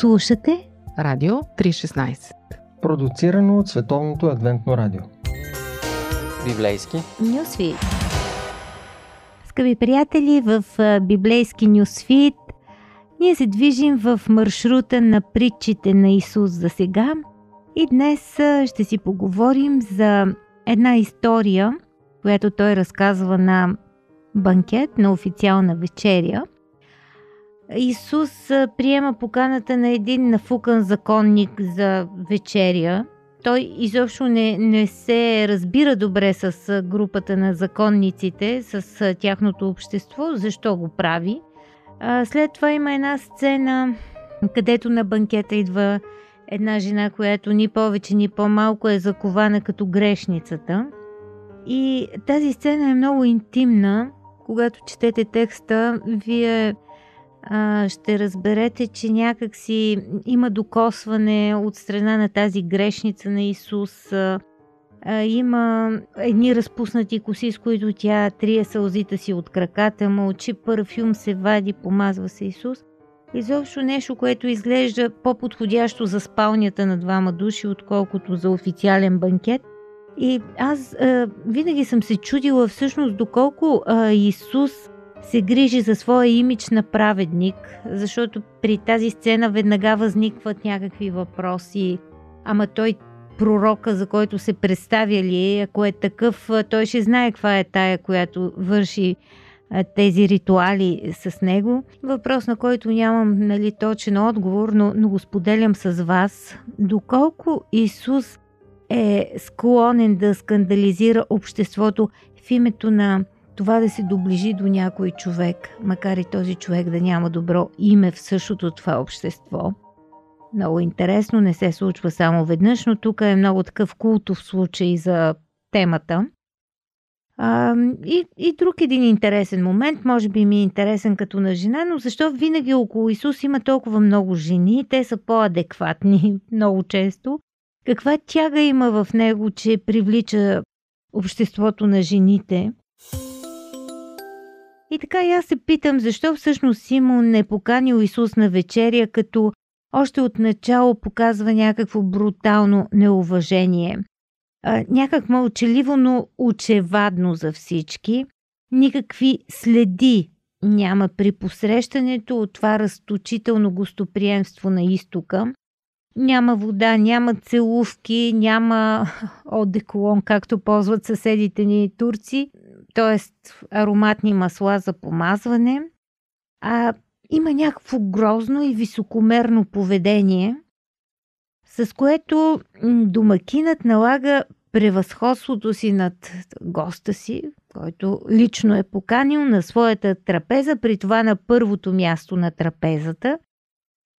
Слушате Радио 316 Продуцирано от Световното адвентно радио. Библейски. Нюсвит Скъпи приятели, в Библейски Нюсфит ние се движим в маршрута на притчите на Исус за сега и днес ще си поговорим за една история, която той разказва на банкет, на официална вечеря – Исус приема поканата на един нафукан законник за вечеря. Той изобщо не, не се разбира добре с групата на законниците, с тяхното общество, защо го прави. След това има една сцена, където на банкета идва една жена, която ни повече, ни по-малко е закована като грешницата. И тази сцена е много интимна. Когато четете текста, вие а, ще разберете, че някак си има докосване от страна на тази грешница на Исус. А, а, има едни разпуснати коси, с които тя трие сълзите си от краката, мълчи, парфюм се вади, помазва се Исус. Изобщо нещо, което изглежда по-подходящо за спалнята на двама души, отколкото за официален банкет. И аз а, винаги съм се чудила всъщност доколко а, Исус се грижи за своя имидж на праведник, защото при тази сцена веднага възникват някакви въпроси. Ама той пророка, за който се представя ли, ако е такъв, той ще знае каква е тая, която върши тези ритуали с него. Въпрос, на който нямам нали, точен отговор, но, но го споделям с вас. Доколко Исус е склонен да скандализира обществото в името на това да се доближи до някой човек, макар и този човек да няма добро име в същото това общество. Много интересно, не се случва само веднъж, но тук е много такъв култов случай за темата. А, и, и друг един интересен момент, може би ми е интересен като на жена, но защо винаги около Исус има толкова много жени, те са по-адекватни много често. Каква тяга има в него, че привлича обществото на жените? И така и аз се питам, защо всъщност Симон не поканил Исус на вечеря, като още от начало показва някакво брутално неуважение. А, някак мълчаливо, но очевадно за всички. Никакви следи няма при посрещането от това разточително гостоприемство на изтока. Няма вода, няма целувки, няма одеколон, както ползват съседите ни турци т.е. ароматни масла за помазване, а има някакво грозно и високомерно поведение, с което домакинът налага превъзходството си над госта си, който лично е поканил на своята трапеза, при това на първото място на трапезата.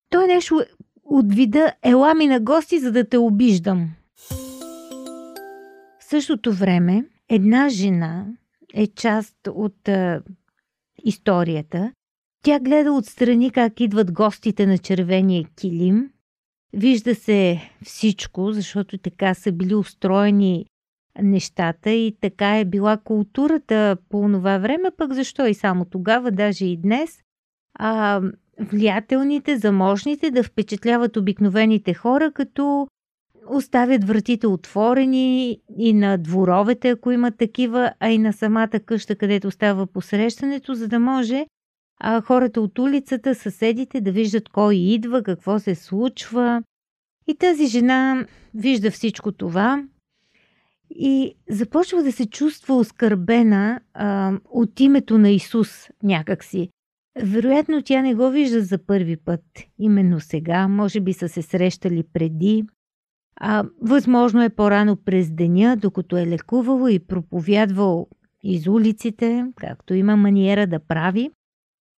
То е нещо от вида ела ми на гости, за да те обиждам. В същото време една жена е част от а, историята. Тя гледа отстрани как идват гостите на червения килим. Вижда се всичко, защото така са били устроени нещата и така е била културата по това време, пък защо и само тогава, даже и днес. А, влиятелните, заможните да впечатляват обикновените хора, като оставят вратите отворени и на дворовете, ако имат такива, а и на самата къща, където става посрещането, за да може а, хората от улицата, съседите да виждат кой идва, какво се случва. И тази жена вижда всичко това и започва да се чувства оскърбена а, от името на Исус някакси. Вероятно тя не го вижда за първи път, именно сега, може би са се срещали преди, а, възможно е по-рано през деня, докато е лекувало и проповядвал из улиците, както има маниера да прави,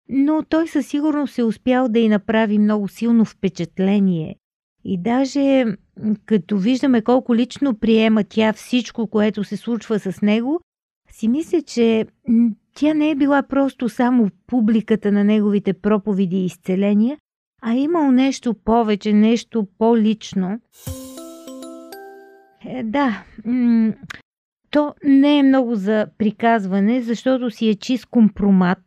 но той със сигурност е успял да й направи много силно впечатление. И даже като виждаме колко лично приема тя всичко, което се случва с него, си мисля, че тя не е била просто само публиката на неговите проповеди и изцеления, а имал нещо повече, нещо по-лично. Е, да, м- то не е много за приказване, защото си е чист компромат.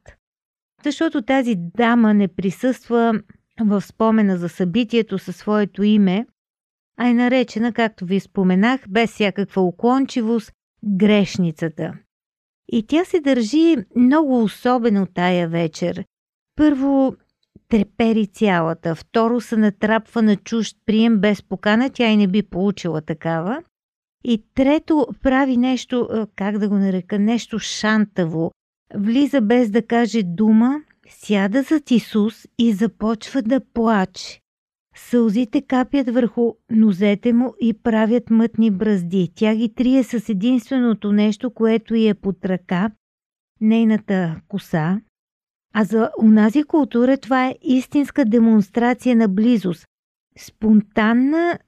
Защото тази дама не присъства в спомена за събитието със своето име, а е наречена, както ви споменах, без всякаква уклончивост, грешницата. И тя се държи много особено тая вечер. Първо, трепери цялата. Второ, се натрапва на чужд прием без покана, тя и не би получила такава. И трето, прави нещо, как да го нарека, нещо шантаво. Влиза без да каже дума, сяда зад Исус и започва да плаче. Сълзите капят върху нозете му и правят мътни бръзди. Тя ги трие с единственото нещо, което й е под ръка – нейната коса. А за унази култура това е истинска демонстрация на близост. Спонтанна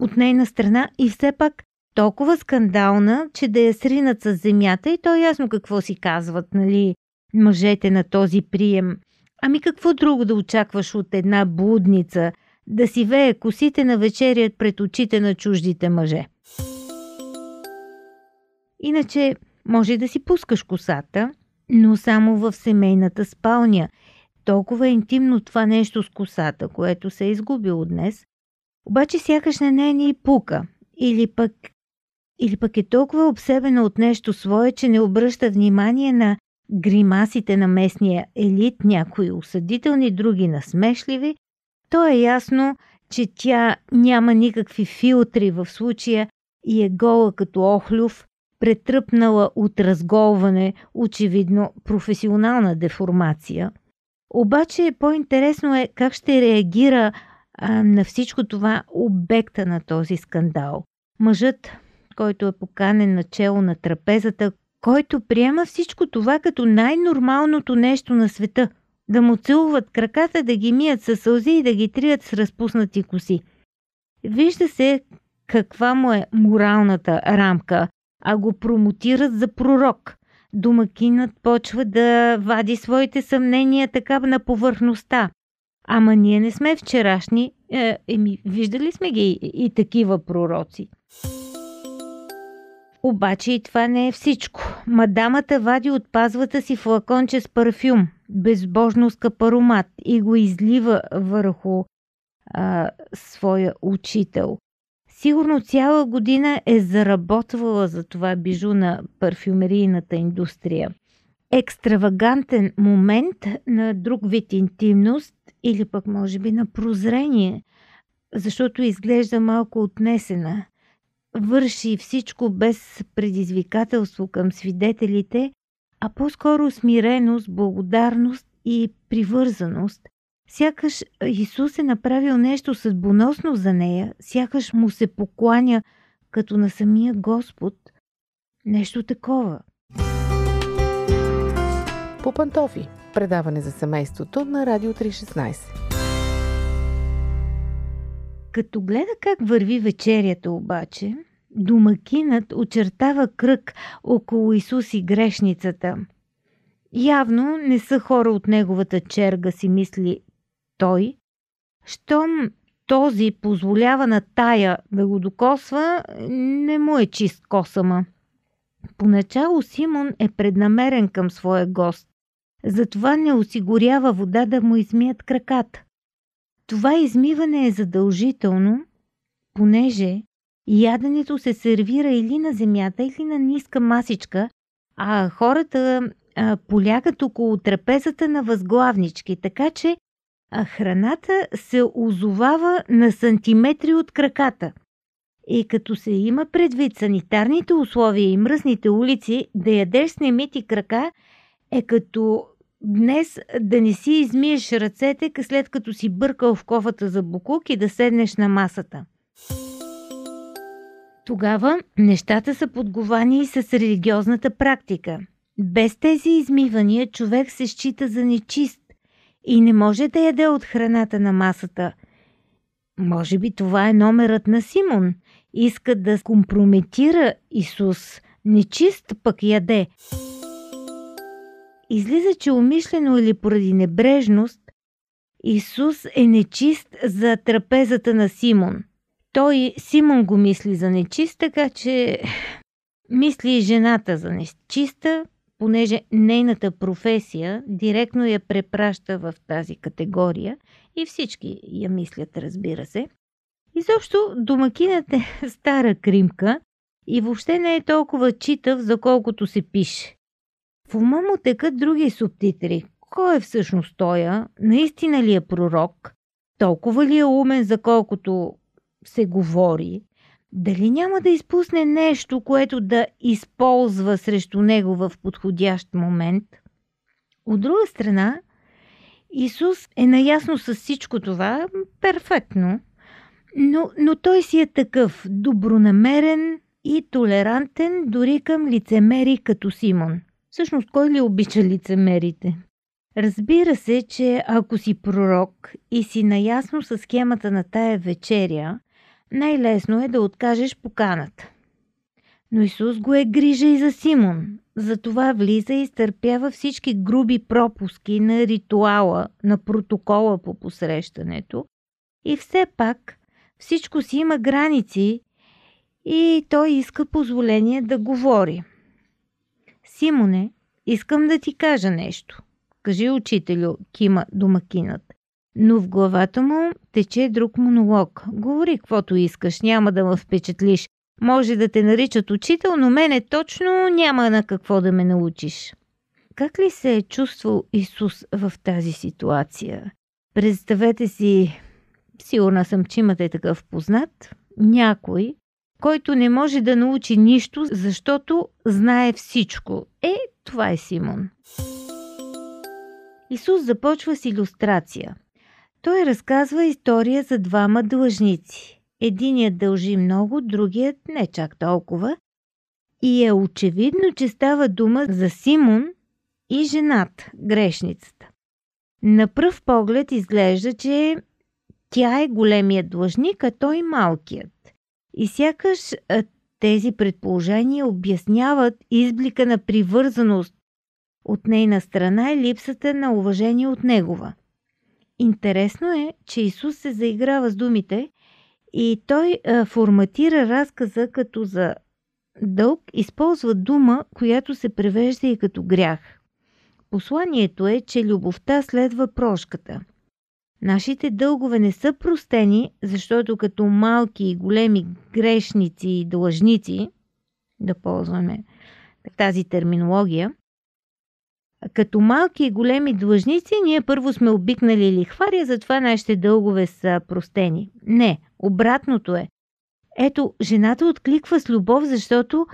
от нейна страна и все пак толкова скандална, че да я сринат с земята и то е ясно какво си казват, нали, мъжете на този прием. Ами какво друго да очакваш от една блудница – да си вее косите на вечерият пред очите на чуждите мъже. Иначе може да си пускаш косата, но само в семейната спалня. Толкова е интимно това нещо с косата, което се е изгубило днес. Обаче сякаш на нея ни пука. Или пък, или пък е толкова обсебена от нещо свое, че не обръща внимание на гримасите на местния елит, някои осъдителни, други насмешливи, то е ясно, че тя няма никакви филтри в случая и е гола като охлюв, претръпнала от разголване, очевидно професионална деформация. Обаче по-интересно е как ще реагира а, на всичко това обекта на този скандал. Мъжът, който е поканен начало на трапезата, който приема всичко това като най-нормалното нещо на света – да му целуват краката, да ги мият със сълзи и да ги трият с разпуснати коси. Вижда се каква му е моралната рамка, а го промотират за пророк. Домакинът почва да вади своите съмнения така на повърхността. Ама ние не сме вчерашни. Е, еми, виждали сме ги и, и такива пророци. Обаче и това не е всичко. Мадамата вади от пазвата си флаконче с парфюм, безбожно скъп аромат и го излива върху а, своя учител. Сигурно цяла година е заработвала за това бижу на парфюмерийната индустрия. Екстравагантен момент на друг вид интимност или пък може би на прозрение, защото изглежда малко отнесена – върши всичко без предизвикателство към свидетелите, а по-скоро смиреност, благодарност и привързаност. Сякаш Исус е направил нещо съдбоносно за нея, сякаш му се покланя като на самия Господ. Нещо такова. По пантофи. Предаване за семейството на Радио 316. Като гледа как върви вечерята обаче, домакинът очертава кръг около Исус и грешницата. Явно не са хора от неговата черга, си мисли той. Щом този позволява на тая да го докосва, не му е чист косама. Поначало Симон е преднамерен към своя гост, затова не осигурява вода да му измият краката. Това измиване е задължително, понеже яденето се сервира или на земята, или на ниска масичка, а хората а, полягат около трапезата на възглавнички, така че а храната се озовава на сантиметри от краката. И като се има предвид санитарните условия и мръсните улици, да ядеш с немити крака е като днес да не си измиеш ръцете, след като си бъркал в кофата за буклук и да седнеш на масата. Тогава нещата са подговани и с религиозната практика. Без тези измивания човек се счита за нечист и не може да яде от храната на масата. Може би това е номерът на Симон. Иска да компрометира Исус. Нечист пък яде. Излиза, че умишлено или поради небрежност, Исус е нечист за трапезата на Симон. Той Симон го мисли за нечист, така че мисли и жената за нечиста, понеже нейната професия директно я препраща в тази категория и всички я мислят, разбира се. Изобщо домакинът е стара кримка и въобще не е толкова читав, за колкото се пише. В ума му текат други субтитри. Кой е всъщност тоя? Наистина ли е пророк? Толкова ли е умен, за колкото се говори? Дали няма да изпусне нещо, което да използва срещу него в подходящ момент? От друга страна, Исус е наясно с всичко това перфектно, но, но той си е такъв добронамерен и толерантен дори към лицемери като Симон. Всъщност, кой ли обича лицемерите? Разбира се, че ако си пророк и си наясно с схемата на тая вечеря, най-лесно е да откажеш поканата. Но Исус го е грижа и за Симон. Затова влиза и изтърпява всички груби пропуски на ритуала, на протокола по посрещането. И все пак всичко си има граници и той иска позволение да говори. Симоне, искам да ти кажа нещо. Кажи учителю, кима домакинът. Но в главата му тече друг монолог. Говори каквото искаш, няма да ме впечатлиш. Може да те наричат учител, но мене точно няма на какво да ме научиш. Как ли се е чувствал Исус в тази ситуация? Представете си, сигурна съм, че имате такъв познат, някой, който не може да научи нищо, защото знае всичко. Е, това е Симон. Исус започва с иллюстрация. Той разказва история за двама длъжници. Единият дължи много, другият не чак толкова. И е очевидно, че става дума за Симон и жената, грешницата. На пръв поглед изглежда, че тя е големият длъжник, а той малкият. И сякаш тези предположения обясняват изблика на привързаност от нейна страна и липсата на уважение от негова. Интересно е, че Исус се заиграва с думите и той а, форматира разказа като за дълг, използва дума, която се превежда и като грях. Посланието е, че любовта следва прошката – Нашите дългове не са простени, защото като малки и големи грешници и длъжници, да ползваме тази терминология, като малки и големи длъжници, ние първо сме обикнали лихвария, затова нашите дългове са простени. Не, обратното е. Ето, жената откликва с любов, защото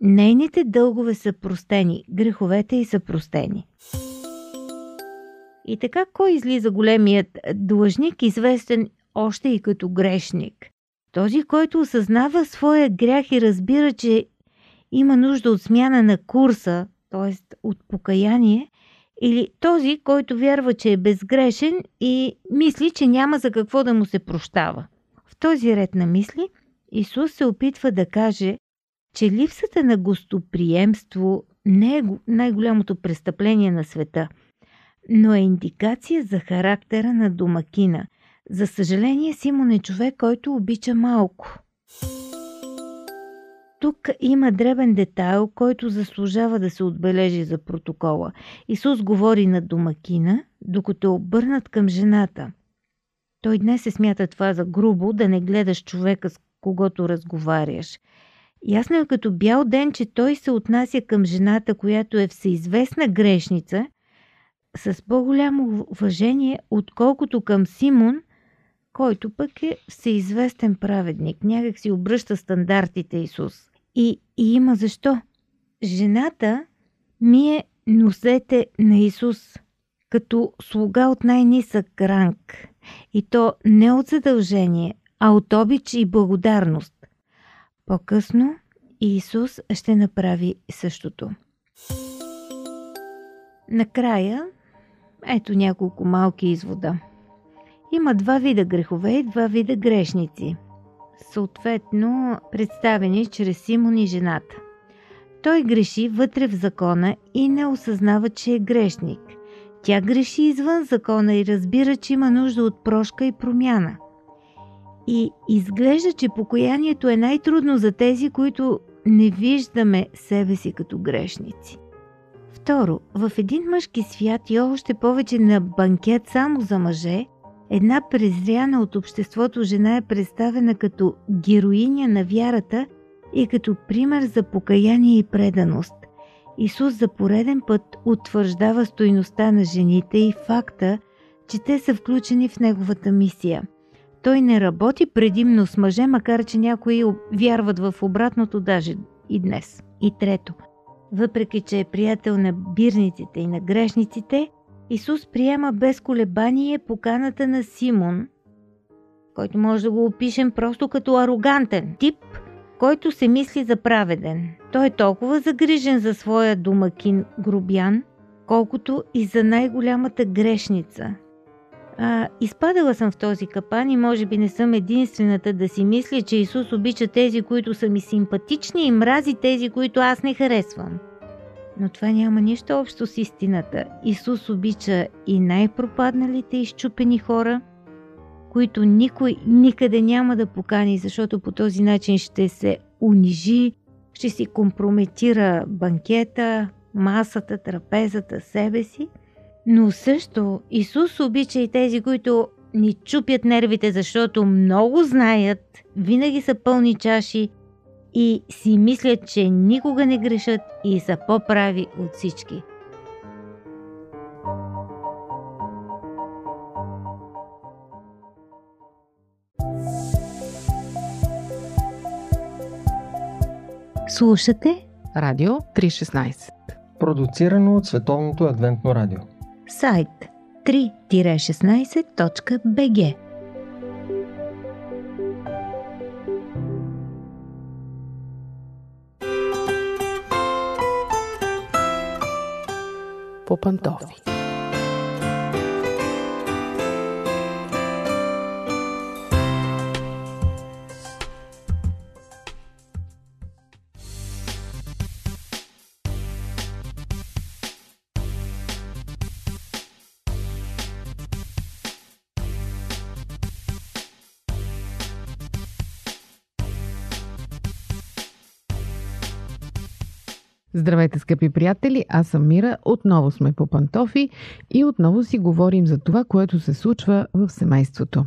нейните дългове са простени, греховете й са простени. И така кой излиза големият длъжник, известен още и като грешник? Този, който осъзнава своя грях и разбира, че има нужда от смяна на курса, т.е. от покаяние, или този, който вярва, че е безгрешен и мисли, че няма за какво да му се прощава. В този ред на мисли Исус се опитва да каже, че липсата на гостоприемство не е най-голямото престъпление на света – но е индикация за характера на домакина. За съжаление, Симон е човек, който обича малко. Тук има дребен детайл, който заслужава да се отбележи за протокола. Исус говори на домакина, докато е обърнат към жената. Той днес се смята това за грубо, да не гледаш човека, с когото разговаряш. Ясно е като бял ден, че той се отнася към жената, която е всеизвестна грешница – с по-голямо уважение, отколкото към Симон, който пък е всеизвестен праведник. Някак си обръща стандартите Исус. И, и има защо. Жената ми е носете на Исус като слуга от най-нисък ранг. И то не от задължение, а от обич и благодарност. По-късно Исус ще направи същото. Накрая ето няколко малки извода. Има два вида грехове и два вида грешници, съответно представени чрез Симон и жената. Той греши вътре в закона и не осъзнава, че е грешник. Тя греши извън закона и разбира, че има нужда от прошка и промяна. И изглежда, че покоянието е най-трудно за тези, които не виждаме себе си като грешници. Второ, в един мъжки свят и още повече на банкет само за мъже, една презряна от обществото жена е представена като героиня на вярата и като пример за покаяние и преданост. Исус за пореден път утвърждава стойността на жените и факта, че те са включени в неговата мисия. Той не работи предимно с мъже, макар че някои вярват в обратното даже и днес. И трето, въпреки че е приятел на бирниците и на грешниците, Исус приема без колебание поканата на Симон, който може да го опишем просто като арогантен тип, който се мисли за праведен. Той е толкова загрижен за своя домакин грубян, колкото и за най-голямата грешница. А, изпадала съм в този капан и може би не съм единствената да си мисля, че Исус обича тези, които са ми симпатични и мрази тези, които аз не харесвам. Но това няма нищо общо с истината. Исус обича и най-пропадналите изчупени хора, които никой никъде няма да покани, защото по този начин ще се унижи, ще си компрометира банкета, масата, трапезата, себе си. Но също Исус обича и тези, които ни чупят нервите, защото много знаят, винаги са пълни чаши и си мислят, че никога не грешат и са по-прави от всички. Слушате Радио 316 Продуцирано от Световното адвентно радио. Сайт 3-16.bg по Здравейте, скъпи приятели! Аз съм Мира. Отново сме по пантофи и отново си говорим за това, което се случва в семейството.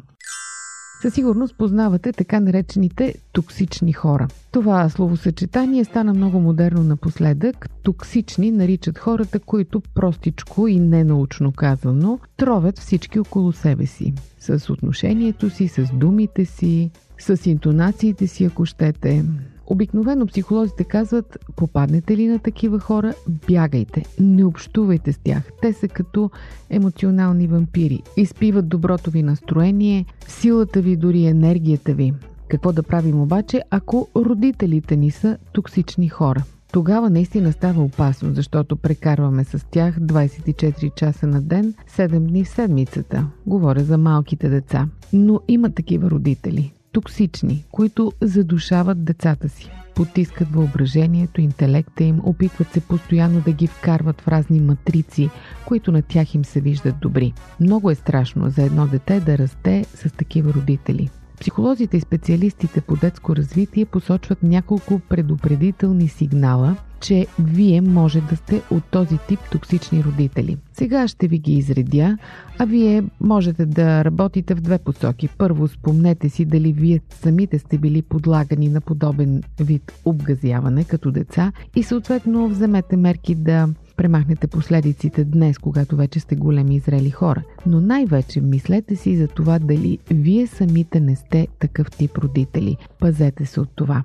Със сигурност познавате така наречените токсични хора. Това словосъчетание стана много модерно напоследък. Токсични наричат хората, които простичко и ненаучно казано тровят всички около себе си. С отношението си, с думите си, с интонациите си, ако щете. Обикновено психолозите казват, попаднете ли на такива хора, бягайте, не общувайте с тях. Те са като емоционални вампири. Изпиват доброто ви настроение, силата ви, дори енергията ви. Какво да правим обаче, ако родителите ни са токсични хора? Тогава наистина става опасно, защото прекарваме с тях 24 часа на ден, 7 дни в седмицата. Говоря за малките деца. Но има такива родители токсични, които задушават децата си. Потискат въображението, интелекта им, опитват се постоянно да ги вкарват в разни матрици, които на тях им се виждат добри. Много е страшно за едно дете да расте с такива родители. Психолозите и специалистите по детско развитие посочват няколко предупредителни сигнала, че вие може да сте от този тип токсични родители. Сега ще ви ги изредя, а вие можете да работите в две посоки. Първо, спомнете си дали вие самите сте били подлагани на подобен вид обгазяване като деца и съответно вземете мерки да премахнете последиците днес, когато вече сте големи и зрели хора. Но най-вече мислете си за това дали вие самите не сте такъв тип родители. Пазете се от това.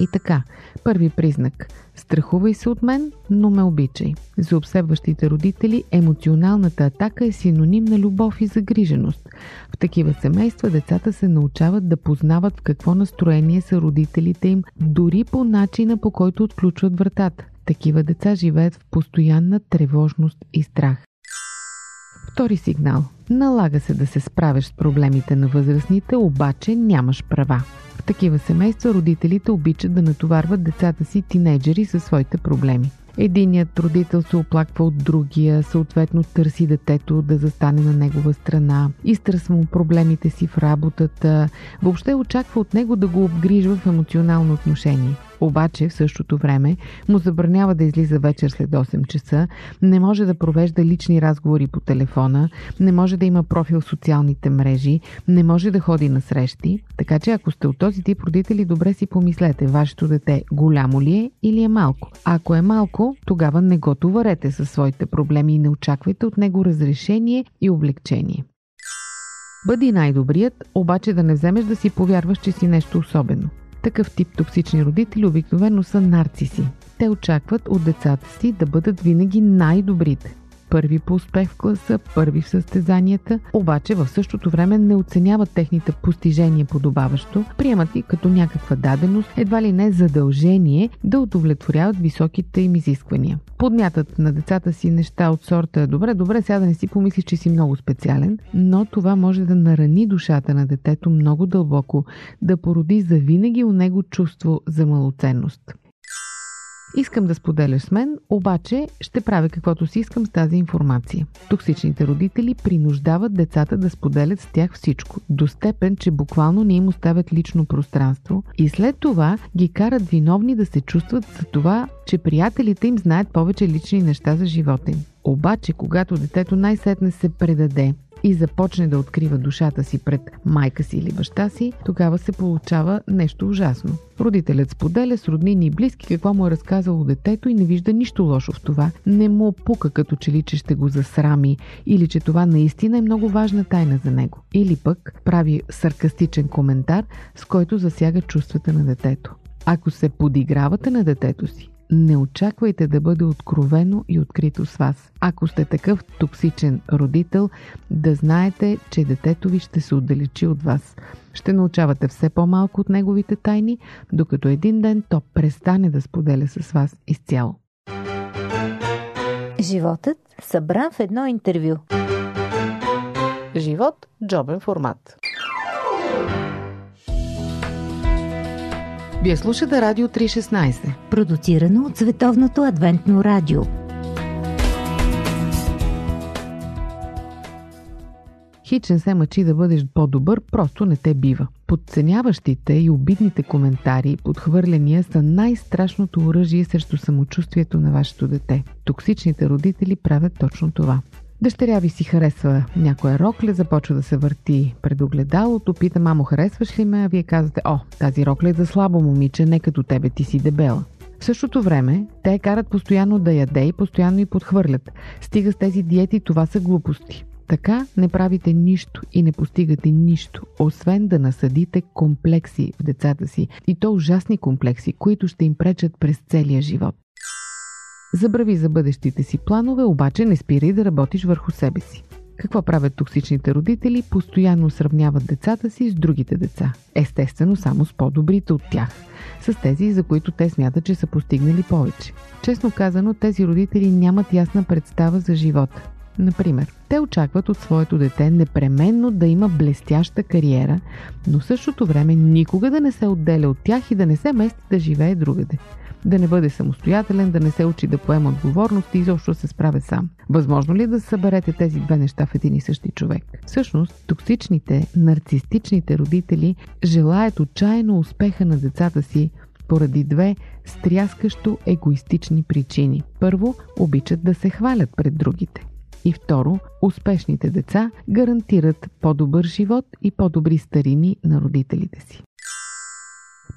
И така, първи признак – страхувай се от мен, но ме обичай. За обсебващите родители емоционалната атака е синоним на любов и загриженост. В такива семейства децата се научават да познават в какво настроение са родителите им, дори по начина по който отключват вратата. Такива деца живеят в постоянна тревожност и страх. Втори сигнал. Налага се да се справиш с проблемите на възрастните, обаче нямаш права. В такива семейства родителите обичат да натоварват децата си тинейджери със своите проблеми. Единият родител се оплаква от другия, съответно търси детето да застане на негова страна, изтърсва му проблемите си в работата, въобще очаква от него да го обгрижва в емоционално отношение. Обаче в същото време му забранява да излиза вечер след 8 часа, не може да провежда лични разговори по телефона, не може да има профил в социалните мрежи, не може да ходи на срещи. Така че ако сте от този тип родители, добре си помислете, вашето дете голямо ли е или е малко. Ако е малко, тогава не го товарете със своите проблеми и не очаквайте от него разрешение и облегчение. Бъди най-добрият, обаче да не вземеш да си повярваш, че си нещо особено. Такъв тип токсични родители обикновено са нарциси. Те очакват от децата си да бъдат винаги най-добрите първи по успех в класа, първи в състезанията, обаче в същото време не оценяват техните постижения подобаващо, приемат ги като някаква даденост, едва ли не задължение да удовлетворяват високите им изисквания. Подмятат на децата си неща от сорта «Добре, добре, сега да не си помислиш, че си много специален», но това може да нарани душата на детето много дълбоко, да породи завинаги у него чувство за малоценност. Искам да споделяш с мен, обаче ще правя каквото си искам с тази информация. Токсичните родители принуждават децата да споделят с тях всичко, до степен, че буквално не им оставят лично пространство и след това ги карат виновни да се чувстват за това, че приятелите им знаят повече лични неща за живота им. Обаче, когато детето най-сетне се предаде и започне да открива душата си пред майка си или баща си, тогава се получава нещо ужасно. Родителят споделя с роднини и близки какво му е разказало детето и не вижда нищо лошо в това. Не му пука като че ли, че ще го засрами или че това наистина е много важна тайна за него. Или пък прави саркастичен коментар, с който засяга чувствата на детето. Ако се подигравате на детето си, не очаквайте да бъде откровено и открито с вас. Ако сте такъв токсичен родител, да знаете, че детето ви ще се отдалечи от вас. Ще научавате все по-малко от неговите тайни, докато един ден то престане да споделя с вас изцяло. Животът събран в едно интервю. Живот – джобен формат. Вие слушате Радио 316. Продуцирано от Световното адвентно радио. Хич не се мъчи да бъдеш по-добър, просто не те бива. Подценяващите и обидните коментари, подхвърляния са най-страшното оръжие срещу самочувствието на вашето дете. Токсичните родители правят точно това. Дъщеря ви си харесва някоя рокля, започва да се върти пред огледалото, пита, мамо, харесваш ли ме? А вие казвате, о, тази рокля е за слабо момиче, не като тебе, ти си дебела. В същото време, те карат постоянно да яде и постоянно и подхвърлят. Стига с тези диети, това са глупости. Така не правите нищо и не постигате нищо, освен да насъдите комплекси в децата си. И то ужасни комплекси, които ще им пречат през целия живот. Забрави за бъдещите си планове, обаче не спирай да работиш върху себе си. Какво правят токсичните родители? Постоянно сравняват децата си с другите деца. Естествено, само с по-добрите от тях. С тези, за които те смятат, че са постигнали повече. Честно казано, тези родители нямат ясна представа за живота. Например, те очакват от своето дете непременно да има блестяща кариера, но същото време никога да не се отделя от тях и да не се мести да живее другаде да не бъде самостоятелен, да не се учи да поема отговорност и изобщо се справя сам. Възможно ли е да съберете тези две неща в един и същи човек? Всъщност, токсичните, нарцистичните родители желаят отчаяно успеха на децата си поради две стряскащо егоистични причини. Първо, обичат да се хвалят пред другите. И второ, успешните деца гарантират по-добър живот и по-добри старини на родителите си.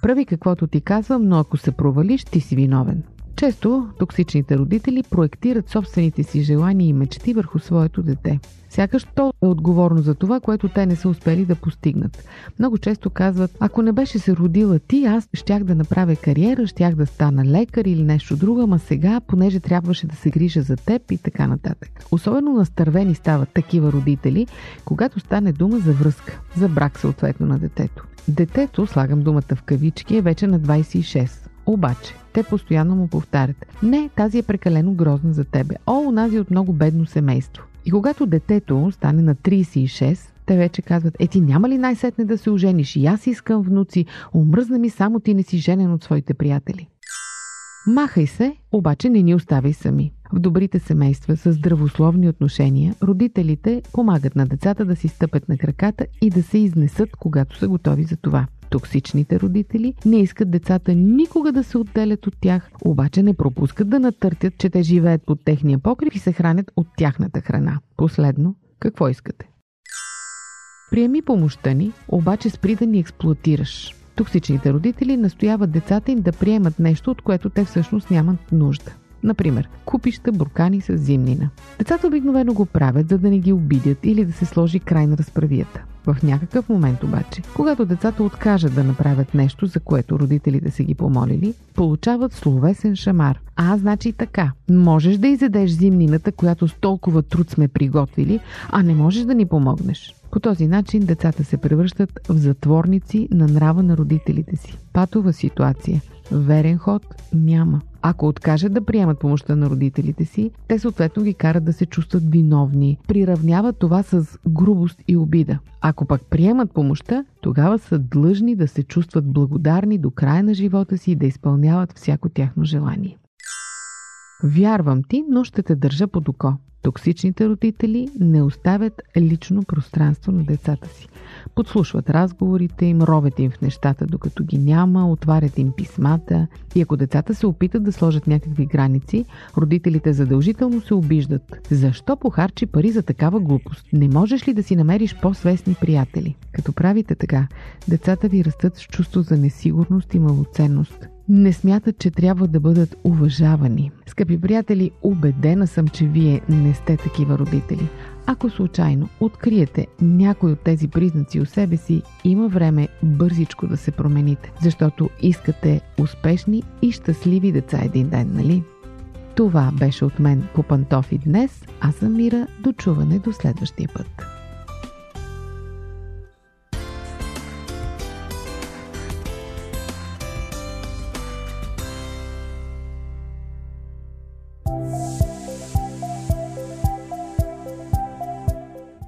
Прави каквото ти казвам, но ако се провалиш, ти си виновен. Често токсичните родители проектират собствените си желания и мечти върху своето дете. Сякаш то е отговорно за това, което те не са успели да постигнат. Много често казват, ако не беше се родила ти, аз щях да направя кариера, щях да стана лекар или нещо друго, ама сега, понеже трябваше да се грижа за теб и така нататък. Особено настървени стават такива родители, когато стане дума за връзка, за брак съответно на детето. Детето, слагам думата в кавички, е вече на 26. Обаче, те постоянно му повтарят. Не, тази е прекалено грозна за тебе. О, унази от много бедно семейство. И когато детето стане на 36, те вече казват, е ти няма ли най-сетне да се ожениш? И аз искам внуци, омръзна ми само ти не си женен от своите приятели. Махай се, обаче не ни оставай сами. В добрите семейства с здравословни отношения, родителите помагат на децата да си стъпят на краката и да се изнесат, когато са готови за това. Токсичните родители не искат децата никога да се отделят от тях, обаче не пропускат да натъртят, че те живеят под техния покрив и се хранят от тяхната храна. Последно, какво искате? Приеми помощта ни, обаче спри да ни експлуатираш. Токсичните родители настояват децата им да приемат нещо, от което те всъщност нямат нужда. Например, купища буркани с зимнина. Децата обикновено го правят, за да не ги обидят или да се сложи край на разправията. В някакъв момент обаче, когато децата откажат да направят нещо, за което родителите са ги помолили, получават словесен шамар. А, значи така. Можеш да изедеш зимнината, която с толкова труд сме приготвили, а не можеш да ни помогнеш. По този начин децата се превръщат в затворници на нрава на родителите си. Патова ситуация. Верен ход няма. Ако откажат да приемат помощта на родителите си, те съответно ги карат да се чувстват виновни. Приравняват това с грубост и обида. Ако пък приемат помощта, тогава са длъжни да се чувстват благодарни до края на живота си и да изпълняват всяко тяхно желание. Вярвам ти, но ще те държа под око. Токсичните родители не оставят лично пространство на децата си. Подслушват разговорите им, ровят им в нещата, докато ги няма, отварят им писмата. И ако децата се опитат да сложат някакви граници, родителите задължително се обиждат. Защо похарчи пари за такава глупост? Не можеш ли да си намериш по-свестни приятели? Като правите така, децата ви растат с чувство за несигурност и малоценност не смятат, че трябва да бъдат уважавани. Скъпи приятели, убедена съм, че вие не сте такива родители. Ако случайно откриете някой от тези признаци у себе си, има време бързичко да се промените, защото искате успешни и щастливи деца един ден, нали? Това беше от мен по пантофи днес. Аз съм Мира. До чуване до следващия път.